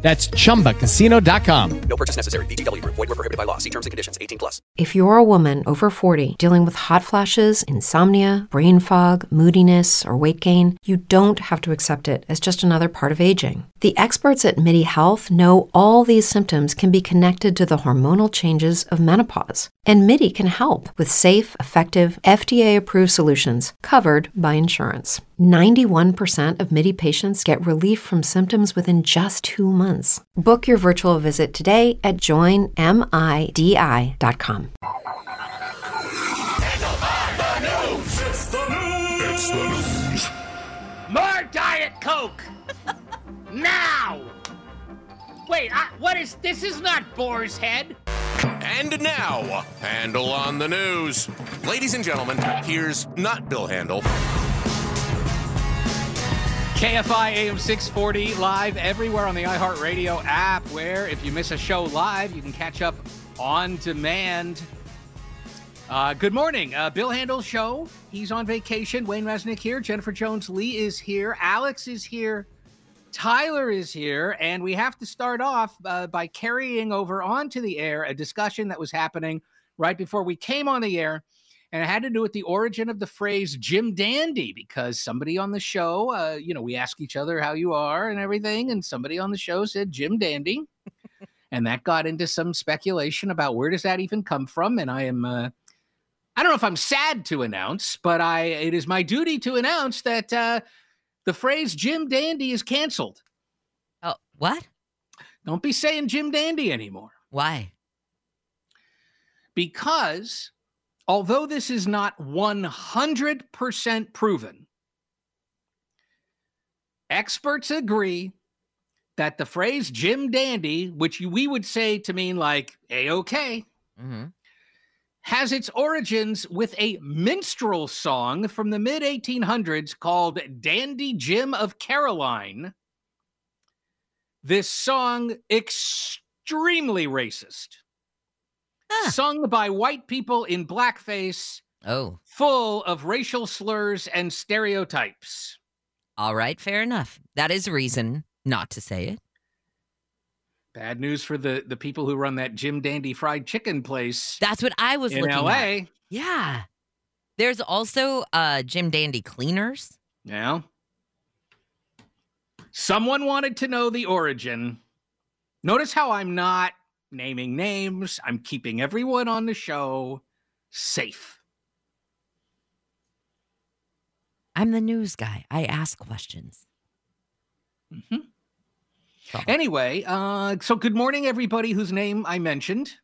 That's chumbacasino.com. No purchase necessary. VGW Group. Void were prohibited by law. See terms and conditions. 18 plus. If you're a woman over 40 dealing with hot flashes, insomnia, brain fog, moodiness, or weight gain, you don't have to accept it as just another part of aging. The experts at MIDI Health know all these symptoms can be connected to the hormonal changes of menopause. And MIDI can help with safe, effective, FDA approved solutions covered by insurance. 91% of MIDI patients get relief from symptoms within just two months. Book your virtual visit today at joinmidi.com. More Diet Coke! now! Wait, I, what is this? Is not Boar's Head. And now, Handel on the news. Ladies and gentlemen, here's not Bill Handel. KFI AM 640 live everywhere on the iHeartRadio app, where if you miss a show live, you can catch up on demand. Uh, good morning, uh, Bill Handel show. He's on vacation. Wayne Resnick here. Jennifer Jones Lee is here. Alex is here. Tyler is here, and we have to start off uh, by carrying over onto the air a discussion that was happening right before we came on the air, and it had to do with the origin of the phrase "Jim Dandy" because somebody on the show, uh, you know, we ask each other how you are and everything, and somebody on the show said Jim Dandy, and that got into some speculation about where does that even come from, and I am. Uh, I don't know if I'm sad to announce, but I it is my duty to announce that uh, the phrase Jim Dandy is canceled. Oh, what? Don't be saying Jim Dandy anymore. Why? Because although this is not 100% proven, experts agree that the phrase Jim Dandy, which we would say to mean like A OK, Mm-hmm. Has its origins with a minstrel song from the mid 1800s called Dandy Jim of Caroline. This song, extremely racist, Huh. sung by white people in blackface, Oh, full of racial slurs and stereotypes. all right, fair enough. That is a reason not to say it. Bad news for the, the people who run that Jim Dandy fried chicken place That's what I was in looking LA. at. Yeah. There's also uh Jim Dandy cleaners. Yeah. someone wanted to know the origin. Notice how I'm not naming names, I'm keeping everyone on the show safe. I'm the news guy. I ask questions. Mhm. Oh. Anyway, uh, so good morning, everybody whose name I mentioned.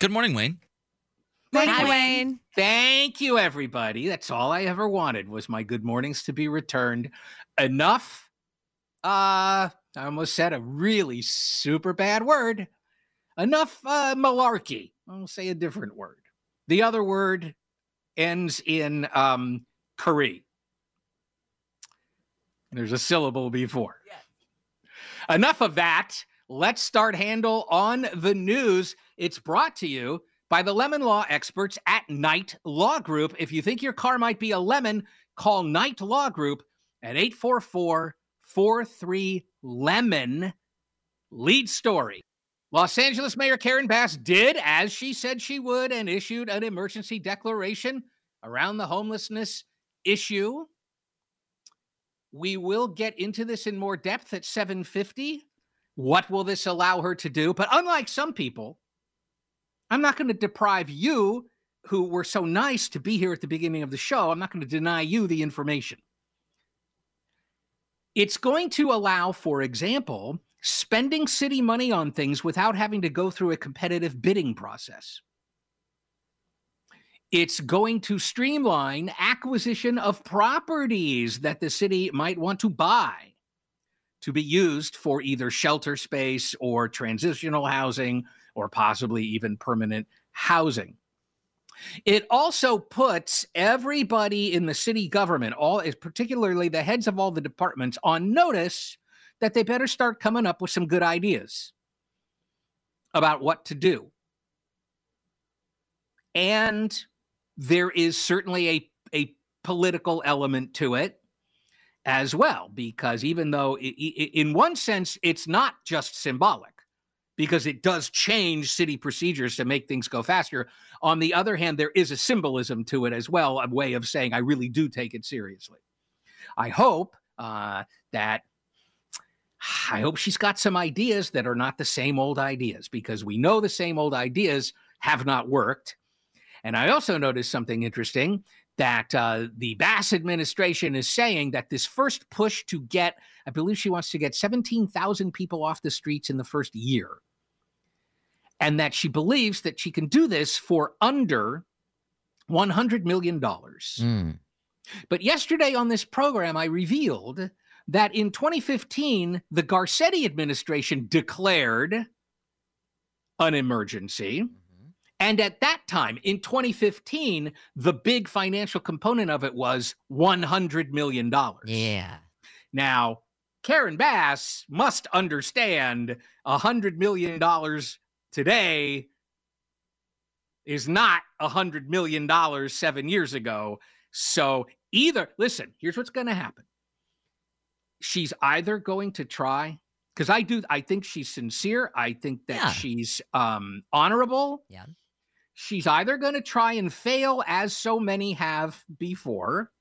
Good morning, Wayne. Thank Hi, you. Wayne. Thank you, everybody. That's all I ever wanted was my good mornings to be returned. Enough. Uh, I almost said a really super bad word. Enough uh, malarkey. I'll say a different word. The other word ends in um, curry. There's a syllable before. Enough of that. Let's start Handel on the news. It's brought to you by the lemon law experts at Knight Law Group. If you think your car might be a lemon, call Knight Law Group at 844 43 Lemon. Lead story. Los Angeles Mayor Karen Bass did as she said she would and issued an emergency declaration around the homelessness issue. We will get into this in more depth at 750. What will this allow her to do? But unlike some people, I'm not going to deprive you who were so nice to be here at the beginning of the show. I'm not going to deny you the information. It's going to allow, for example, spending city money on things without having to go through a competitive bidding process. It's going to streamline acquisition of properties that the city might want to buy to be used for either shelter space or transitional housing or possibly even permanent housing. It also puts everybody in the city government, all particularly the heads of all the departments, on notice that they better start coming up with some good ideas about what to do. And there is certainly a, a political element to it as well, because even though, it, it, in one sense, it's not just symbolic, because it does change city procedures to make things go faster. On the other hand, there is a symbolism to it as well, a way of saying, I really do take it seriously. I hope uh, that. I hope she's got some ideas that are not the same old ideas because we know the same old ideas have not worked. And I also noticed something interesting that uh, the Bass administration is saying that this first push to get, I believe she wants to get 17,000 people off the streets in the first year. And that she believes that she can do this for under $100 million. Mm. But yesterday on this program, I revealed that in 2015, the Garcetti administration declared an emergency. And at that time, in 2015, the big financial component of it was $100 million. Yeah. Now, Karen Bass must understand $100 million today is not $100 million seven years ago. So, either, listen, here's what's going to happen. She's either going to try, because I do, I think she's sincere. I think that Yeah. she's um, honorable. Yeah. She's either going to try and fail, as so many have before,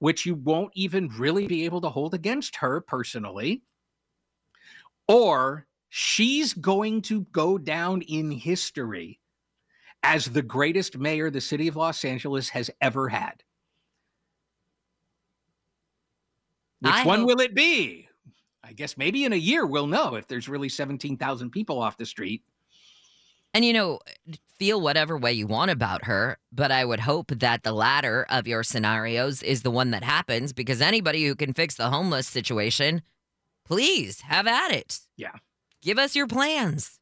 which you won't even really be able to hold against her personally, or she's going to go down in history as the greatest mayor the city of Los Angeles has ever had. Which I one hope- will it be? I guess maybe in a year we'll know if there's really 17,000 people off the street. And you know, feel whatever way you want about her, but I would hope that the latter of your scenarios is the one that happens because anybody who can fix the homeless situation, please have at it. Yeah. Give us your plans.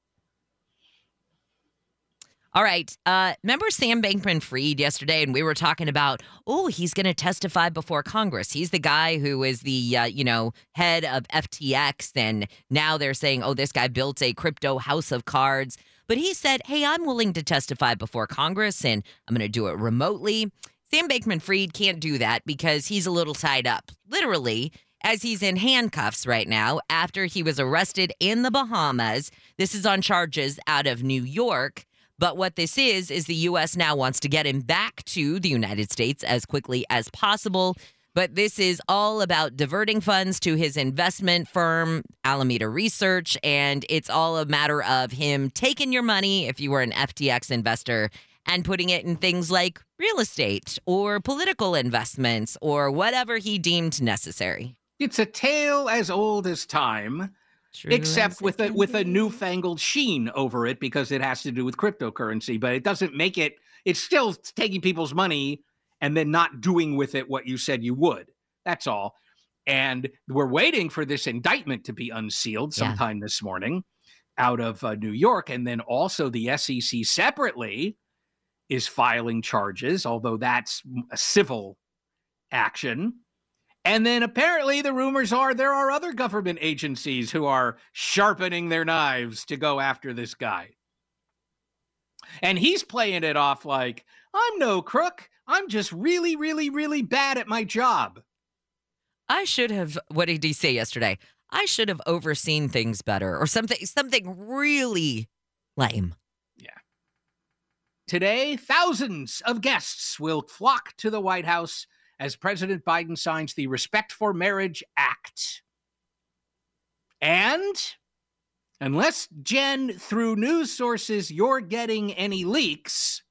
All right. Uh, remember Sam Bankman Fried yesterday, and we were talking about, oh, he's going to testify before Congress. He's the guy who is the, uh, you know, head of FTX. And now they're saying, oh, this guy built a crypto house of cards. But he said, hey, I'm willing to testify before Congress and I'm going to do it remotely. Sam Bankman Fried can't do that because he's a little tied up, literally, as he's in handcuffs right now after he was arrested in the Bahamas. This is on charges out of New York. But what this is, is the U.S. now wants to get him back to the United States as quickly as possible. But this is all about diverting funds to his investment firm, Alameda Research. And it's all a matter of him taking your money, if you were an FTX investor, and putting it in things like real estate or political investments or whatever he deemed necessary. It's a tale as old as time, except with a with a newfangled sheen over it because it has to do with cryptocurrency, but it doesn't make it it's still taking people's money and then not doing with it what you said you would. That's all. And we're waiting for this indictment to be unsealed Yeah. sometime this morning out of uh, New York. And then also the SEC separately is filing charges, although that's a civil action. And then apparently the rumors are there are other government agencies who are sharpening their knives to go after this guy. And he's playing it off like, I'm no crook. I'm just really, really, really bad at my job. I should have. What did he say yesterday? I should have overseen things better, or something. Something really lame. Yeah. Today, thousands of guests will flock to the White House as President Biden signs the Respect for Marriage Act. And unless, Jen, through news sources, you're getting any leaks,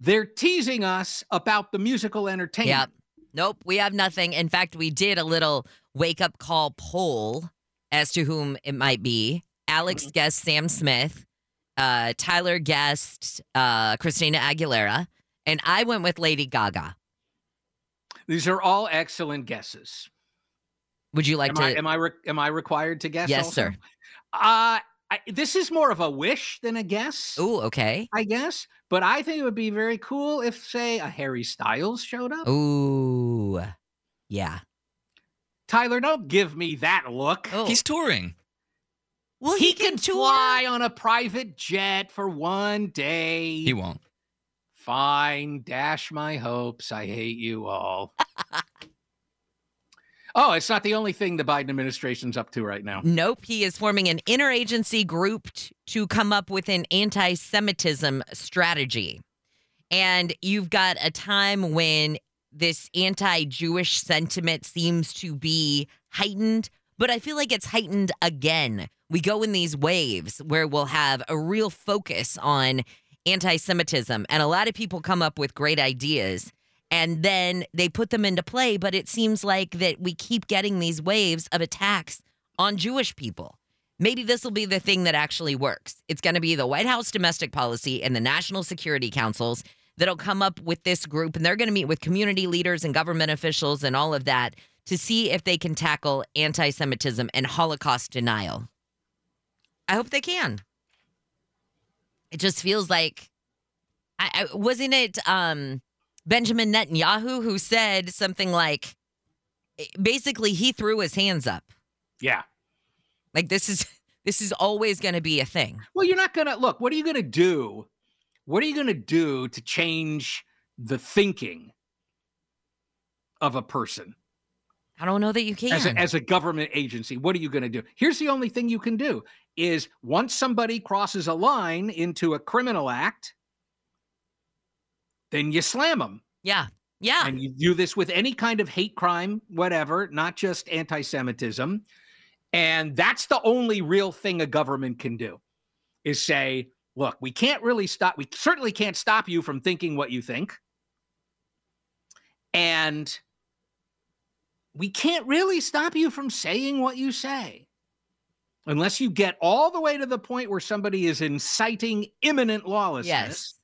they're teasing us about the musical entertainment. Yep. Nope. We have nothing. In fact, we did a little wake up call poll as to whom it might be. Alex Mm-hmm. guessed Sam Smith. Uh, Tyler guessed uh, Christina Aguilera, and I went with Lady Gaga. These are all excellent guesses. Would you like am, to? I, am I re- am I required to guess? Yes, also? sir. Uh I, this is more of a wish than a guess. Oh, okay. I guess. But I think it would be very cool if, say, a Harry Styles showed up. Ooh, yeah. Tyler, don't give me that look. Oh, He's touring. well, he, he, can, tour. fly on a private jet for one day. He won't. Fine, dash my hopes. I hate you all. oh, it's not the only thing the Biden administration's up to right now. Nope, he is forming an interagency group t- to come up with an anti Semitism strategy. And you've got a time when this anti Jewish sentiment seems to be heightened, but I feel like it's heightened again. We go in these waves where we'll have a real focus on anti Semitism, and a lot of people come up with great ideas. And then they put them into play, but it seems like that we keep getting these waves of attacks on Jewish people. Maybe this will be the thing that actually works. It's going to be the White House domestic policy and the National Security Councils that'll come up with this group, and they're going to meet with community leaders and government officials and all of that to see if they can tackle anti Semitism and Holocaust denial. I hope they can. It just feels like, I, I wasn't it um, Benjamin Netanyahu who said something like, eh, basically, he threw his hands up. Yeah. Like this is this is always going to be a thing. Well, you're not going to look, what are you going to do? What are you going to do to change the thinking of a person I don't know that you can. as a, as a government agency? What are you going to do? Here's the only thing you can do is once somebody crosses a line into a criminal act, then you slam them. yeah. Yeah. And you do this with any kind of hate crime, whatever, not just anti Semitism. And that's the only real thing a government can do is say, look, we can't really stop, we certainly can't stop you from thinking what you think. And we can't really stop you from saying what you say. Unless you get all the way to the point where somebody is inciting imminent lawlessness. yes.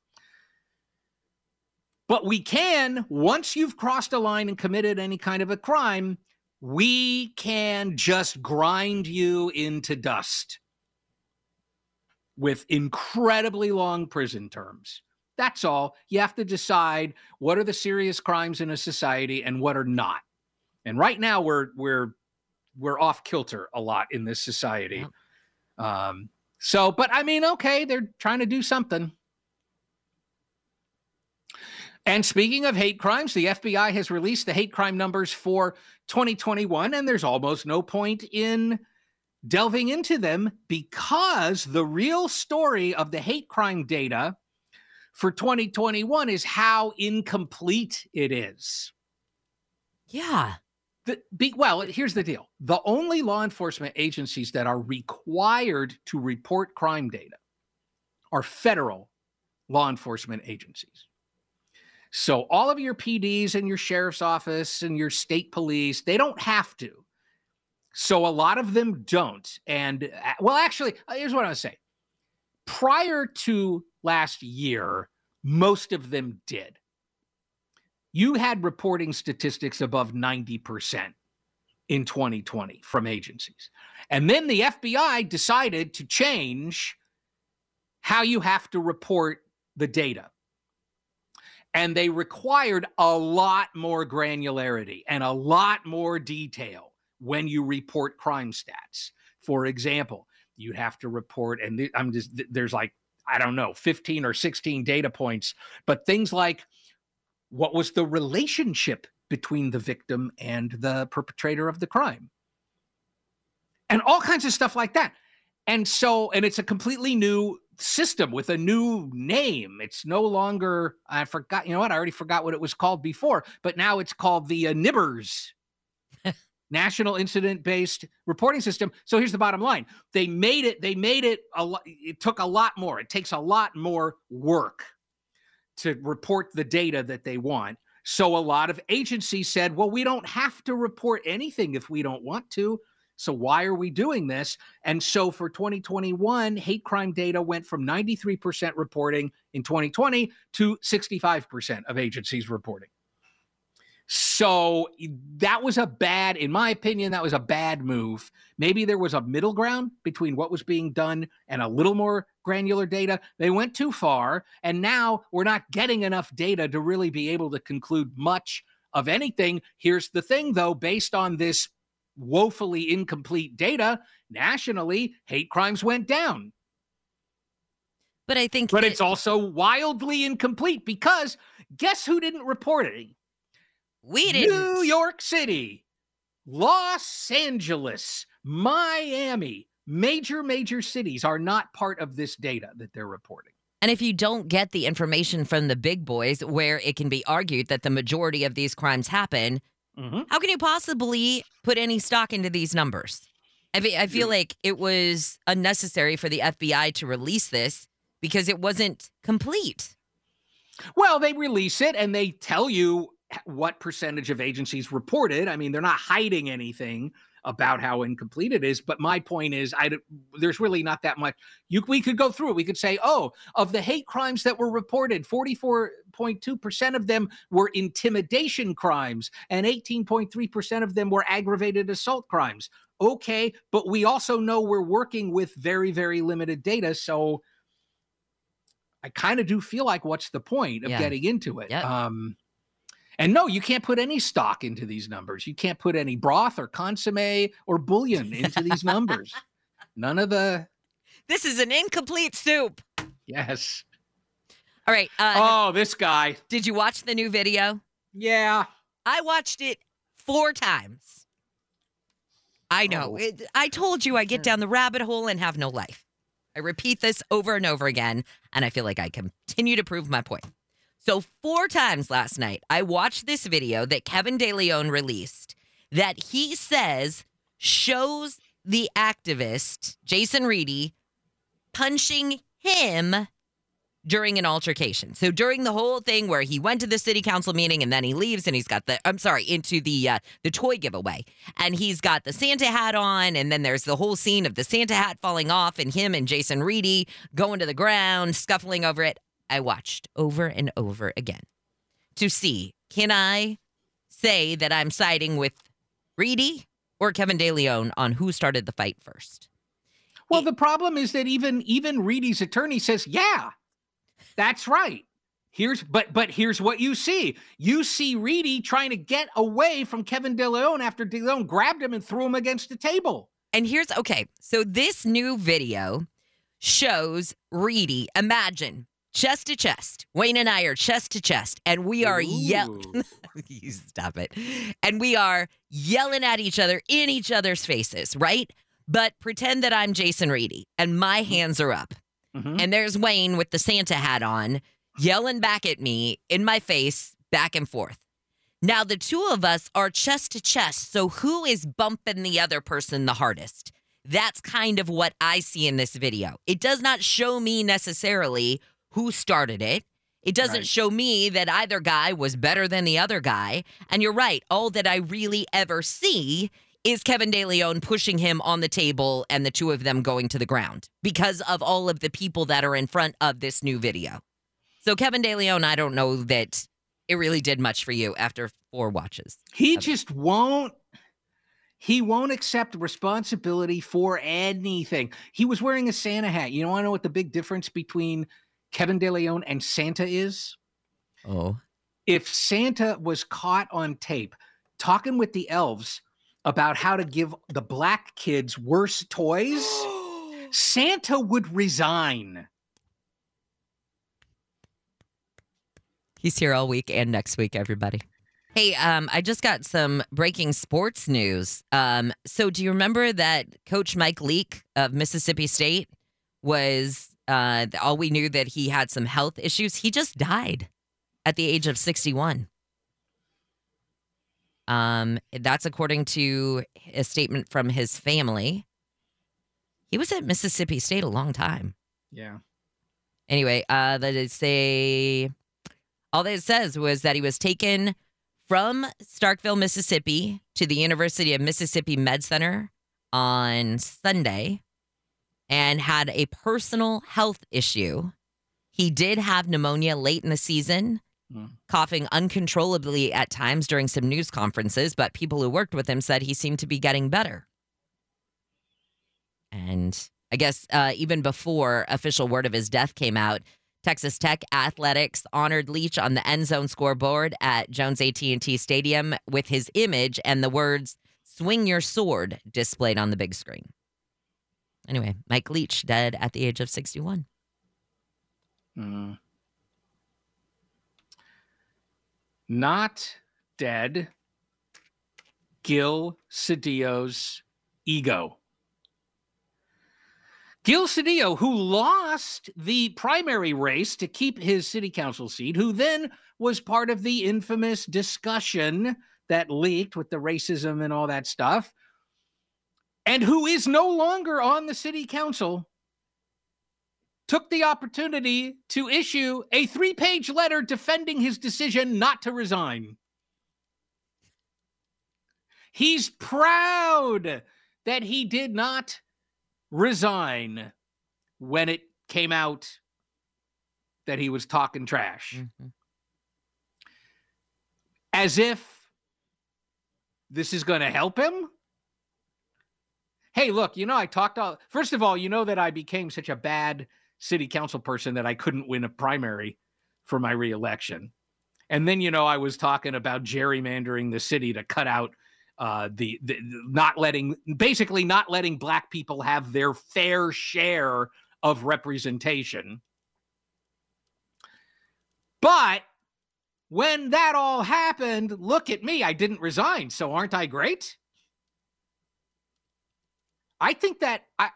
But we can, once you've crossed a line and committed any kind of a crime, we can just grind you into dust with incredibly long prison terms. That's all. You have to decide what are the serious crimes in a society and what are not. And right now we're we're we're off kilter a lot in this society. Um so but I mean okay, they're trying to do something. And speaking of hate crimes, the FBI has released the hate crime numbers for 2021, and there's almost no point in delving into them because the real story of the hate crime data for 2021 is how incomplete it is. Yeah. The, be, well, here's the deal the only law enforcement agencies that are required to report crime data are federal law enforcement agencies. So all of your PDs and your sheriff's office and your state police, they don't have to. So a lot of them don't. And uh, well, actually, uh, here's what I would say. Prior to last year, most of them did. You had reporting statistics above 90% in 2020 from agencies. And then the FBI decided to change how you have to report the data and they required a lot more granularity and a lot more detail when you report crime stats. For example, you'd have to report, and I'm just, th- there's like, I don't know, 15 or 16 data points, but things like what was the relationship between the victim and the perpetrator of the crime? And all kinds of stuff like that. And so, and it's a completely new system with a new name. It's no longer, I forgot, you know what? I already forgot what it was called before, but now it's called the uh, NIBRS. National Incident Based Reporting System. So here's the bottom line. They made it, they made it a lot, it took a lot more. It takes a lot more work to report the data that they want. So a lot of agencies said, well, we don't have to report anything if we don't want to. So why are we doing this? And so for 2021, hate crime data went from 93% reporting in 2020 to 65% of agencies reporting. So that was a bad, in my opinion, that was a bad move. Maybe there was a middle ground between what was being done and a little more granular data. They went too far, and now we're not getting enough data to really be able to conclude much of anything. Here's the thing, though, based on this woefully incomplete data, nationally, hate crimes went down. But I think But that- it's also wildly incomplete because guess who didn't report it? we didn't. New York City, Los Angeles, Miami, major, major cities are not part of this data that they're reporting. And if you don't get the information from the big boys, where it can be argued that the majority of these crimes happen, Mhm. how can you possibly put any stock into these numbers? I, fe- I feel like it was unnecessary for the FBI to release this because it wasn't complete. Well, they release it and they tell you what percentage of agencies reported. I mean, they're not hiding anything about how incomplete it is. But my point is, I there's really not that much. You we could go through it. We could say, oh, of the hate crimes that were reported, 44.2 percent of them were intimidation crimes, and 18.3 percent of them were aggravated assault crimes. Okay, but we also know we're working with very, very limited data, so. I kind of do feel like what's the point of Yeah. getting into it? Yep. Um, and no, you can't put any stock into these numbers. You can't put any broth or consomme or bouillon into these numbers. None of the This is an incomplete soup. yes. All right. Uh, oh, this guy. Did you watch the new video? Yeah. I watched it four times. I know. Oh. It, I told you I get down the rabbit hole and have no life. I repeat this over and over again, and I feel like I continue to prove my point. So, four times last night, I watched this video that Kevin De Leon released that he says shows the activist, Jason Reedy, punching him during an altercation. So during the whole thing where he went to the city council meeting and then he leaves and he's got the I'm sorry, into the uh, the toy giveaway. And he's got the Santa hat on and then there's the whole scene of the Santa hat falling off and him and Jason Reedy going to the ground, scuffling over it. I watched over and over again to see can I say that I'm siding with Reedy or Kevin De Leon on who started the fight first. Well, the problem is that even even Reedy's attorney says, "Yeah, that's right." Here's but but here's what you see. You see Reedy trying to get away from Kevin De Leon after De Leon grabbed him and threw him against the table. And here's okay. So this new video shows Reedy. Imagine chest to chest. Wayne and I are chest to chest, and we are yelling. You stop it. And we are yelling at each other in each other's faces, right? But pretend that I'm Jason Reedy and my hands are up. Mhm. And there's Wayne with the Santa hat on, yelling back at me in my face, back and forth. Now, the two of us are chest to chest. So, who is bumping the other person the hardest? That's kind of what I see in this video. It does not show me necessarily who started it. It doesn't Right. show me that either guy was better than the other guy. And you're right. All that I really ever see is Kevin De Leon pushing him on the table and the two of them going to the ground because of all of the people that are in front of this new video. So, Kevin De Leon, I don't know that it really did much for you after four watches. He just won't he won't accept responsibility for anything. He was wearing a Santa hat. You don't want to know what the big difference between Kevin De Leon and Santa is? Oh. If Santa was caught on tape talking with the elves about how to give the black kids worse toys, Santa would resign. He's here all week and next week, everybody. Hey, um, I just got some breaking sports news. Um, so do you remember that Coach Mike Leach of Mississippi State was uh, all we knew that he had some health issues? He just died at the age of 61. Um, that's according to a statement from his family. He was at Mississippi State a long time. Yeah. Anyway, uh, that is say all that it says was that he was taken from Starkville, Mississippi, to the University of Mississippi Med Center on Sunday, and had a personal health issue. He did have pneumonia late in the season, Hmm. coughing uncontrollably at times during some news conferences, but people who worked with him said he seemed to be getting better. And I guess uh, even before official word of his death came out, Texas Tech Athletics honored Leach on the end zone scoreboard at Jones AT&T Stadium with his image and the words "Swing your sword" displayed on the big screen. Anyway, Mike Leach dead at the age of 61. Mm. Not dead. Gil Cedillo's ego. Gil Cedillo, who lost the primary race to keep his city council seat, who then was part of the infamous discussion that leaked with the racism and all that stuff, and who is no longer on the city council, took the opportunity to issue a three page letter defending his decision not to resign. He's proud that he did not resign when it came out that he was talking trash. Mhm. As if this is going to help him. Hey, look, you know, I talked all. First of all, you know that I became such a bad city council person that I couldn't win a primary for my reelection. And then, you know, I was talking about gerrymandering the city to cut out uh, the, the not letting, basically not letting black people have their fair share of representation. But when that all happened, look at me. I didn't resign. So aren't I great? I think that I,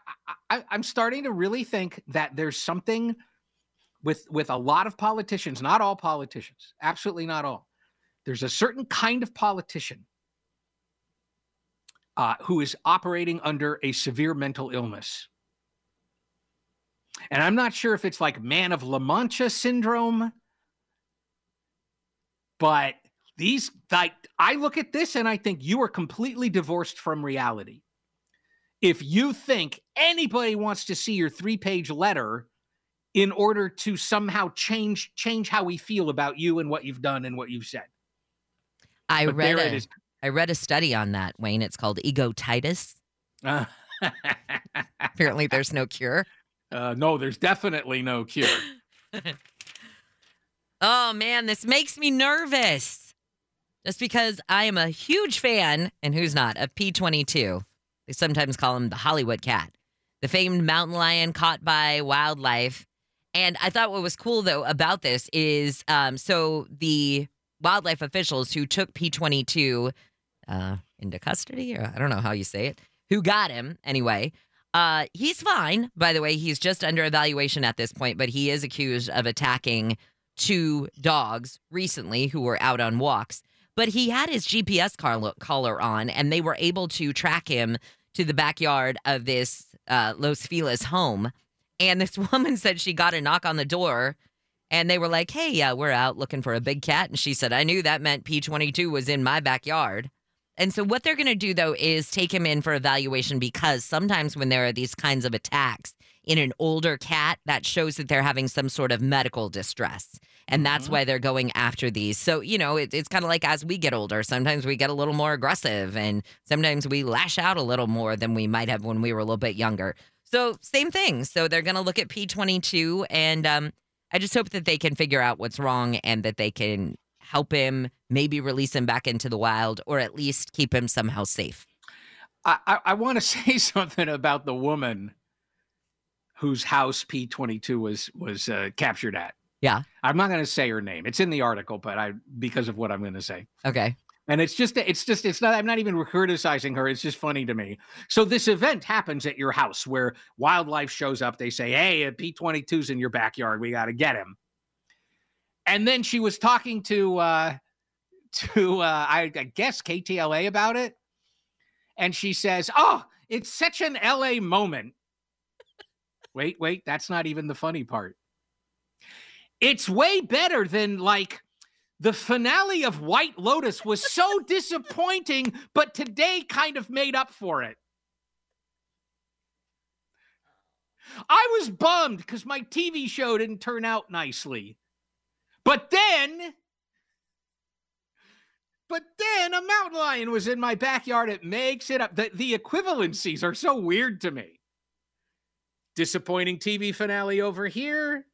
I I'm starting to really think that there's something with with a lot of politicians, not all politicians, absolutely not all. There's a certain kind of politician uh, who is operating under a severe mental illness. And I'm not sure if it's like man of La Mancha syndrome, but these like I look at this and I think you are completely divorced from reality if you think anybody wants to see your three-page letter in order to somehow change change how we feel about you and what you've done and what you've said. I But read there a, is. I read a study on that, Wayne. It's called egotitis. Uh, Apparently, there's no cure. uh, no, there's definitely no cure. Oh man, this makes me nervous. Just because I am a huge fan, and who's not, of P22. They sometimes call him the Hollywood cat, the famed mountain lion caught by wildlife. And I thought what was cool though about this is um, so the wildlife officials who took P22 uh, into custody, or I don't know how you say it, who got him anyway. Uh, he's fine, by the way. He's just under evaluation at this point, but he is accused of attacking two dogs recently who were out on walks. But he had his GPS collar, collar on, and they were able to track him to the backyard of this uh, Los Feliz home. And this woman said she got a knock on the door, and they were like, "Hey, uh, we're out looking for a big cat." And she said, "I knew that meant P22 was in my backyard." And so, what they're going to do though is take him in for evaluation because sometimes when there are these kinds of attacks in an older cat, that shows that they're having some sort of medical distress. And that's why they're going after these. So, you know, it, it's kind of like as we get older, sometimes we get a little more aggressive and sometimes we lash out a little more than we might have when we were a little bit younger. So, same thing. So, they're going to look at P22 and um, I just hope that they can figure out what's wrong and that they can help him, maybe release him back into the wild, or at least keep him somehow safe. I, I, I want to say something about the woman whose house P22 was was uh, captured at. Yeah. I'm not going to say her name. It's in the article, but I because of what I'm going to say. Okay. And it's just it's just it's not I'm not even criticizing her. It's just funny to me. So this event happens at your house where wildlife shows up. They say, "Hey, a P22's in your backyard. We got to get him." And then she was talking to uh to uh I, I guess KTLA about it. And she says, "Oh, it's such an LA moment." wait, wait, that's not even the funny part. It's way better than like the finale of White Lotus was so disappointing, but today kind of made up for it. I was bummed because my TV show didn't turn out nicely. But then but then a mountain lion was in my backyard. It makes it up. The, the equivalencies are so weird to me. Disappointing TV finale over here.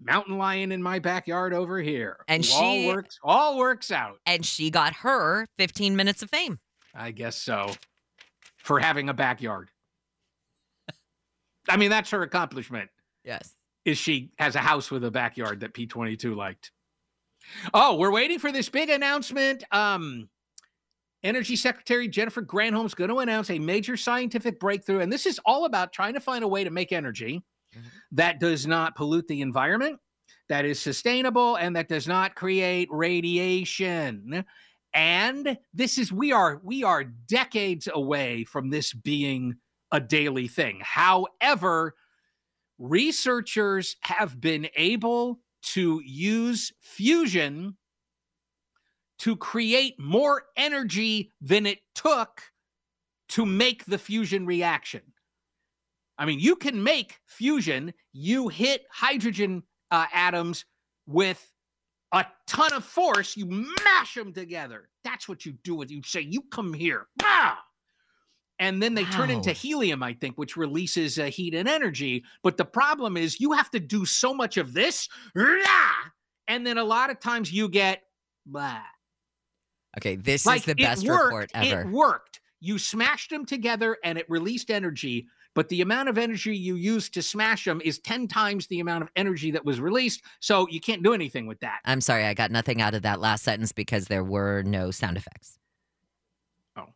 Mountain lion in my backyard over here. And all she- works all works out. And she got her 15 minutes of fame. I guess so. For having a backyard. I mean, that's her accomplishment. Yes. Is she has a house with a backyard that P22 liked. Oh, we're waiting for this big announcement. Um Energy Secretary Jennifer Granholm's going to announce a major scientific breakthrough and this is all about trying to find a way to make energy Mm-hmm. that does not pollute the environment, that is sustainable and that does not create radiation. And this is we are we are decades away from this being a daily thing. However, researchers have been able to use fusion to create more energy than it took to make the fusion reaction. I mean, you can make fusion, you hit hydrogen uh, atoms with a ton of force, you mash them together. That's what you do with you say, you come here. Ah! And then they turn into helium, I think, which releases uh, heat and energy. But the problem is you have to do so much of this. rah! And then a lot of times you get blah. Okay, this Like is the best worked, report ever. It worked. You smashed them together and it released energy, but the amount of energy you use to smash them is 10 times the amount of energy that was released. So you can't do anything with that. I'm sorry, I got nothing out of that last sentence because there were no sound effects. Oh,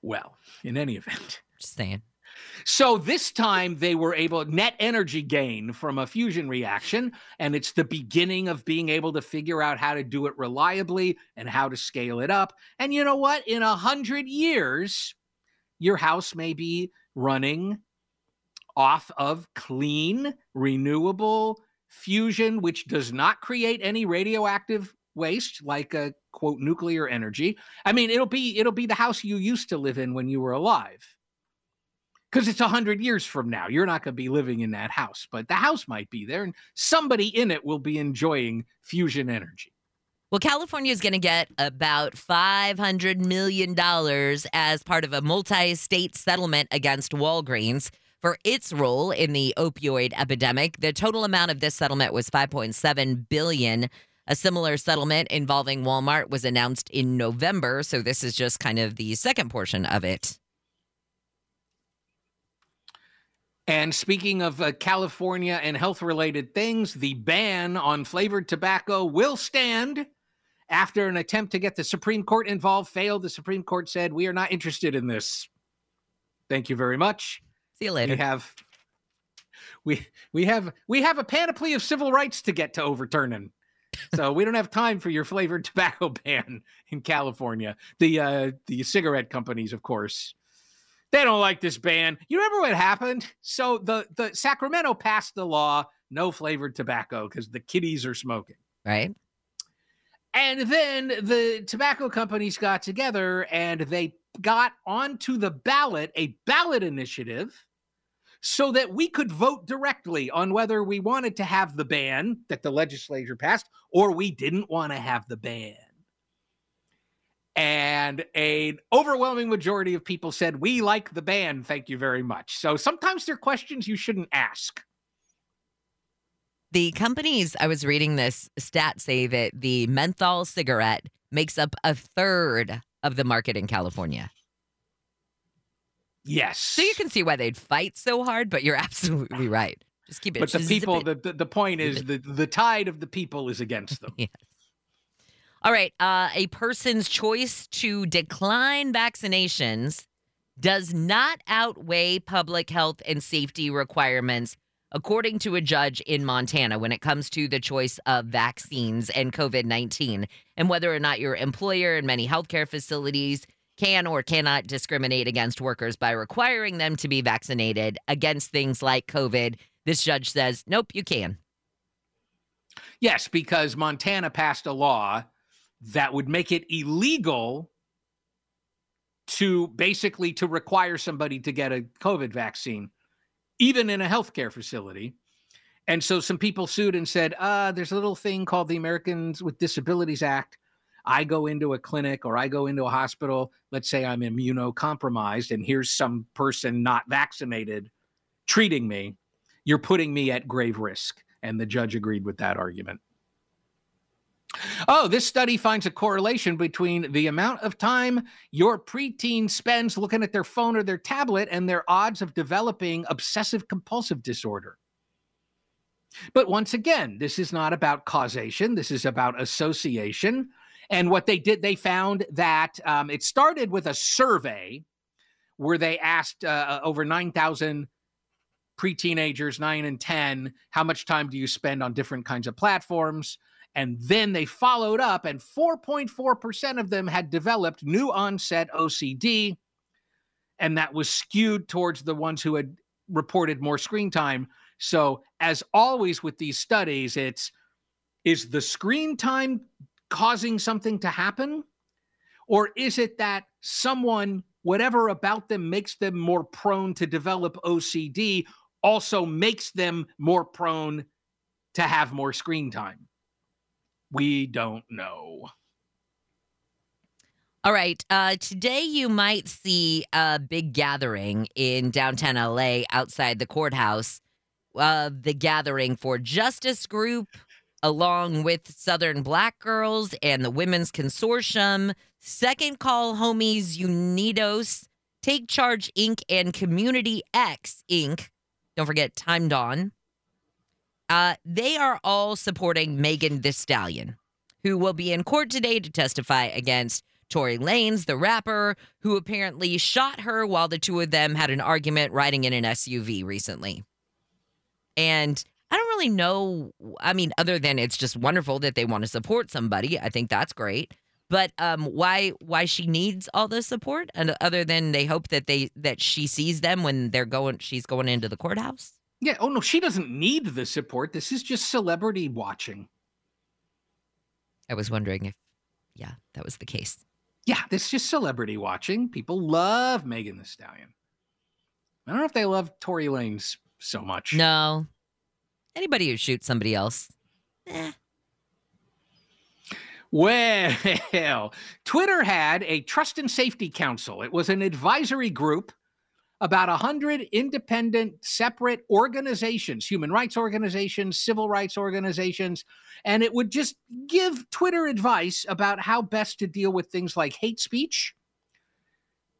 well, in any event. Just saying. So this time they were able net energy gain from a fusion reaction, and it's the beginning of being able to figure out how to do it reliably and how to scale it up. And you know what? In a hundred years, your house may be running off of clean, renewable fusion, which does not create any radioactive waste like a quote nuclear energy. I mean, it'll be it'll be the house you used to live in when you were alive because it's a hundred years from now. You're not going to be living in that house, but the house might be there, and somebody in it will be enjoying fusion energy. Well, California is going to get about $500 million as part of a multi state settlement against Walgreens for its role in the opioid epidemic. The total amount of this settlement was 5.7 billion. A similar settlement involving Walmart was announced in November, so this is just kind of the second portion of it. And speaking of uh, California and health related things, the ban on flavored tobacco will stand. After an attempt to get the Supreme Court involved failed, the Supreme Court said, We are not interested in this. Thank you very much. See you We have we we have we have a panoply of civil rights to get to overturning. So we don't have time for your flavored tobacco ban in California. The uh the cigarette companies, of course. They don't like this ban. You remember what happened? So the the Sacramento passed the law no flavored tobacco because the kiddies are smoking. Right? And then the tobacco companies got together and they got onto the ballot a ballot initiative so that we could vote directly on whether we wanted to have the ban that the legislature passed or we didn't want to have the ban. And an overwhelming majority of people said, We like the ban. Thank you very much. So sometimes there are questions you shouldn't ask. The companies, I was reading this stat say that the menthol cigarette makes up a third of the market in California. Yes. So you can see why they'd fight so hard, but you're absolutely right. Just keep it. but the people, the, the, the point is the, the tide of the people is against them. Yes. All right. Uh, a person's choice to decline vaccinations does not outweigh public health and safety requirements, according to a judge in Montana, when it comes to the choice of vaccines and COVID 19, and whether or not your employer and many healthcare facilities can or cannot discriminate against workers by requiring them to be vaccinated against things like COVID. This judge says, nope, you can. Yes, because Montana passed a law that would make it illegal to basically to require somebody to get a COVID vaccine, even in a healthcare facility. And so some people sued and said, uh, there's a little thing called the Americans with Disabilities Act. I go into a clinic or I go into a hospital, let's say I'm immunocompromised, and here's some person not vaccinated treating me, you're putting me at grave risk. And the judge agreed with that argument. Oh, this study finds a correlation between the amount of time your preteen spends looking at their phone or their tablet and their odds of developing obsessive compulsive disorder. But once again, this is not about causation, this is about association. And what they did, they found that um, it started with a survey where they asked uh, over 9,000 pre-teenagers 9 and 10 how much time do you spend on different kinds of platforms? And then they followed up and 4.4% of them had developed new onset ocd and that was skewed towards the ones who had reported more screen time. So as always with these studies it's is the screen time causing something to happen or is it that someone whatever about them makes them more prone to develop ocd also makes them more prone to have more screen time. We don't know. All right. Uh, today, you might see a big gathering in downtown LA outside the courthouse. Uh, the gathering for Justice Group, along with Southern Black Girls and the Women's Consortium, Second Call Homies Unidos, Take Charge Inc., and Community X Inc. Don't forget Time Dawn. Uh, they are all supporting Megan Thee Stallion, who will be in court today to testify against Tory Lanez, the rapper, who apparently shot her while the two of them had an argument riding in an SUV recently. And I don't really know. I mean, other than it's just wonderful that they want to support somebody. I think that's great. But um, why why she needs all this support, and other than they hope that they that she sees them when they're going, she's going into the courthouse. Yeah. Oh no, she doesn't need the support. This is just celebrity watching. I was wondering if, yeah, that was the case. Yeah, this is just celebrity watching. People love Megan Thee Stallion. I don't know if they love Tory Lanez so much. No, anybody who shoots somebody else, eh. Well, Twitter had a trust and safety council. It was an advisory group, about 100 independent, separate organizations, human rights organizations, civil rights organizations, and it would just give Twitter advice about how best to deal with things like hate speech,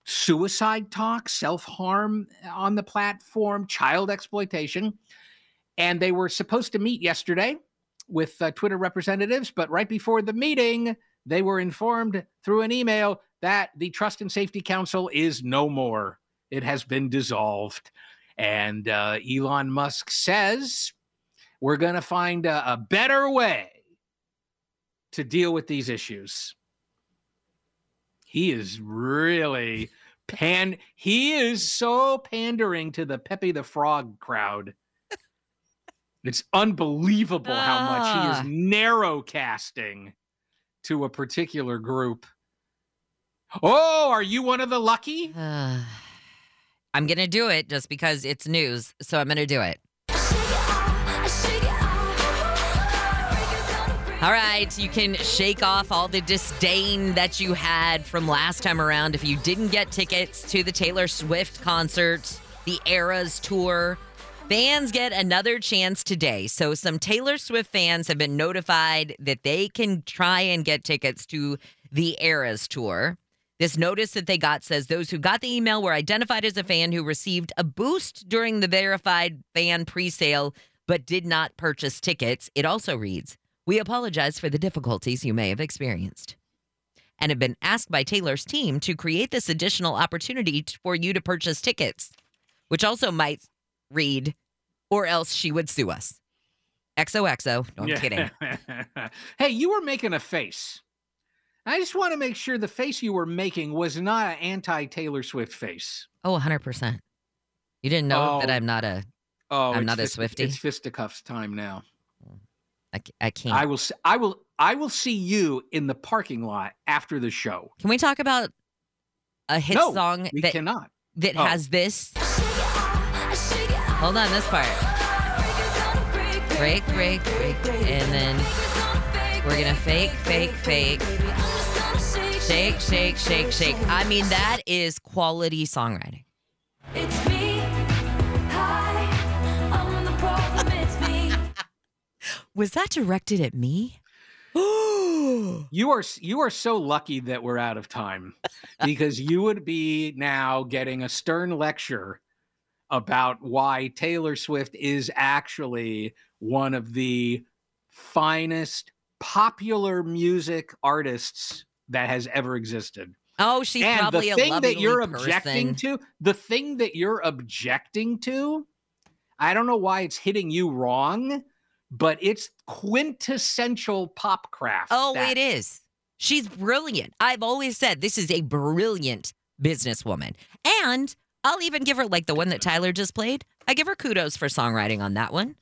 suicide talk, self harm on the platform, child exploitation. And they were supposed to meet yesterday with uh, Twitter representatives, but right before the meeting, they were informed through an email that the Trust and Safety Council is no more. It has been dissolved. And uh, Elon Musk says we're going to find a, a better way to deal with these issues. He is really pan he is so pandering to the Pepe the Frog crowd. It's unbelievable how much he Ah. is narrow casting to a particular group. Oh, are you one of the lucky? I'm gonna do it just because it's news, so I'm gonna do it. All right, you can shake off all the disdain that you had from last time around if you didn't get tickets to the Taylor Swift concert, the Eras tour. Fans get another chance today. So, some Taylor Swift fans have been notified that they can try and get tickets to the Eras tour. This notice that they got says those who got the email were identified as a fan who received a boost during the verified fan presale but did not purchase tickets. It also reads, We apologize for the difficulties you may have experienced and have been asked by Taylor's team to create this additional opportunity for you to purchase tickets, which also might read, or else she would sue us. XOXO. No, I'm Yeah. kidding. hey, you were making a face. I just want to make sure the face you were making was not an anti Taylor Swift face. Oh, 100%. You didn't know that Oh. I'm not a, Oh, I'm not a Swiftie. It's fisticuffs time now. I can't. I will. I will. I will see you in the parking lot after the show. Can we talk about a hit no, song we that, cannot. that Oh. has this? Hold on, this part. Break, break, break. And then we're going to fake, fake, fake. Shake, shake, shake, shake. I mean, that is quality songwriting. It's me. Hi, I'm the problem. It's me. Was that directed at me? You are you are so lucky that we're out of time because you would be now getting a stern lecture about why Taylor Swift is actually one of the finest popular music artists that has ever existed. Oh, she's and probably the thing that you're person. objecting to, the thing that you're objecting to, I don't know why it's hitting you wrong, but it's quintessential pop craft. Oh, that- it is. She's brilliant. I've always said this is a brilliant businesswoman. And I'll even give her, like the one that Tyler just played, I give her kudos for songwriting on that one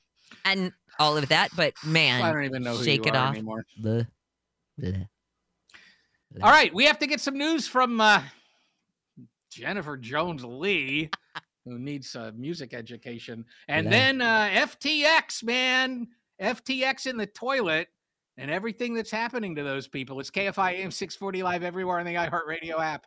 and all of that. But man, I don't even know who shake you it are off. anymore. Bleh. Bleh. All right, we have to get some news from uh, Jennifer Jones Lee, who needs uh, music education, and then uh, FTX, man, FTX in the toilet, and everything that's happening to those people. It's KFI AM 640 live everywhere on the iHeartRadio app.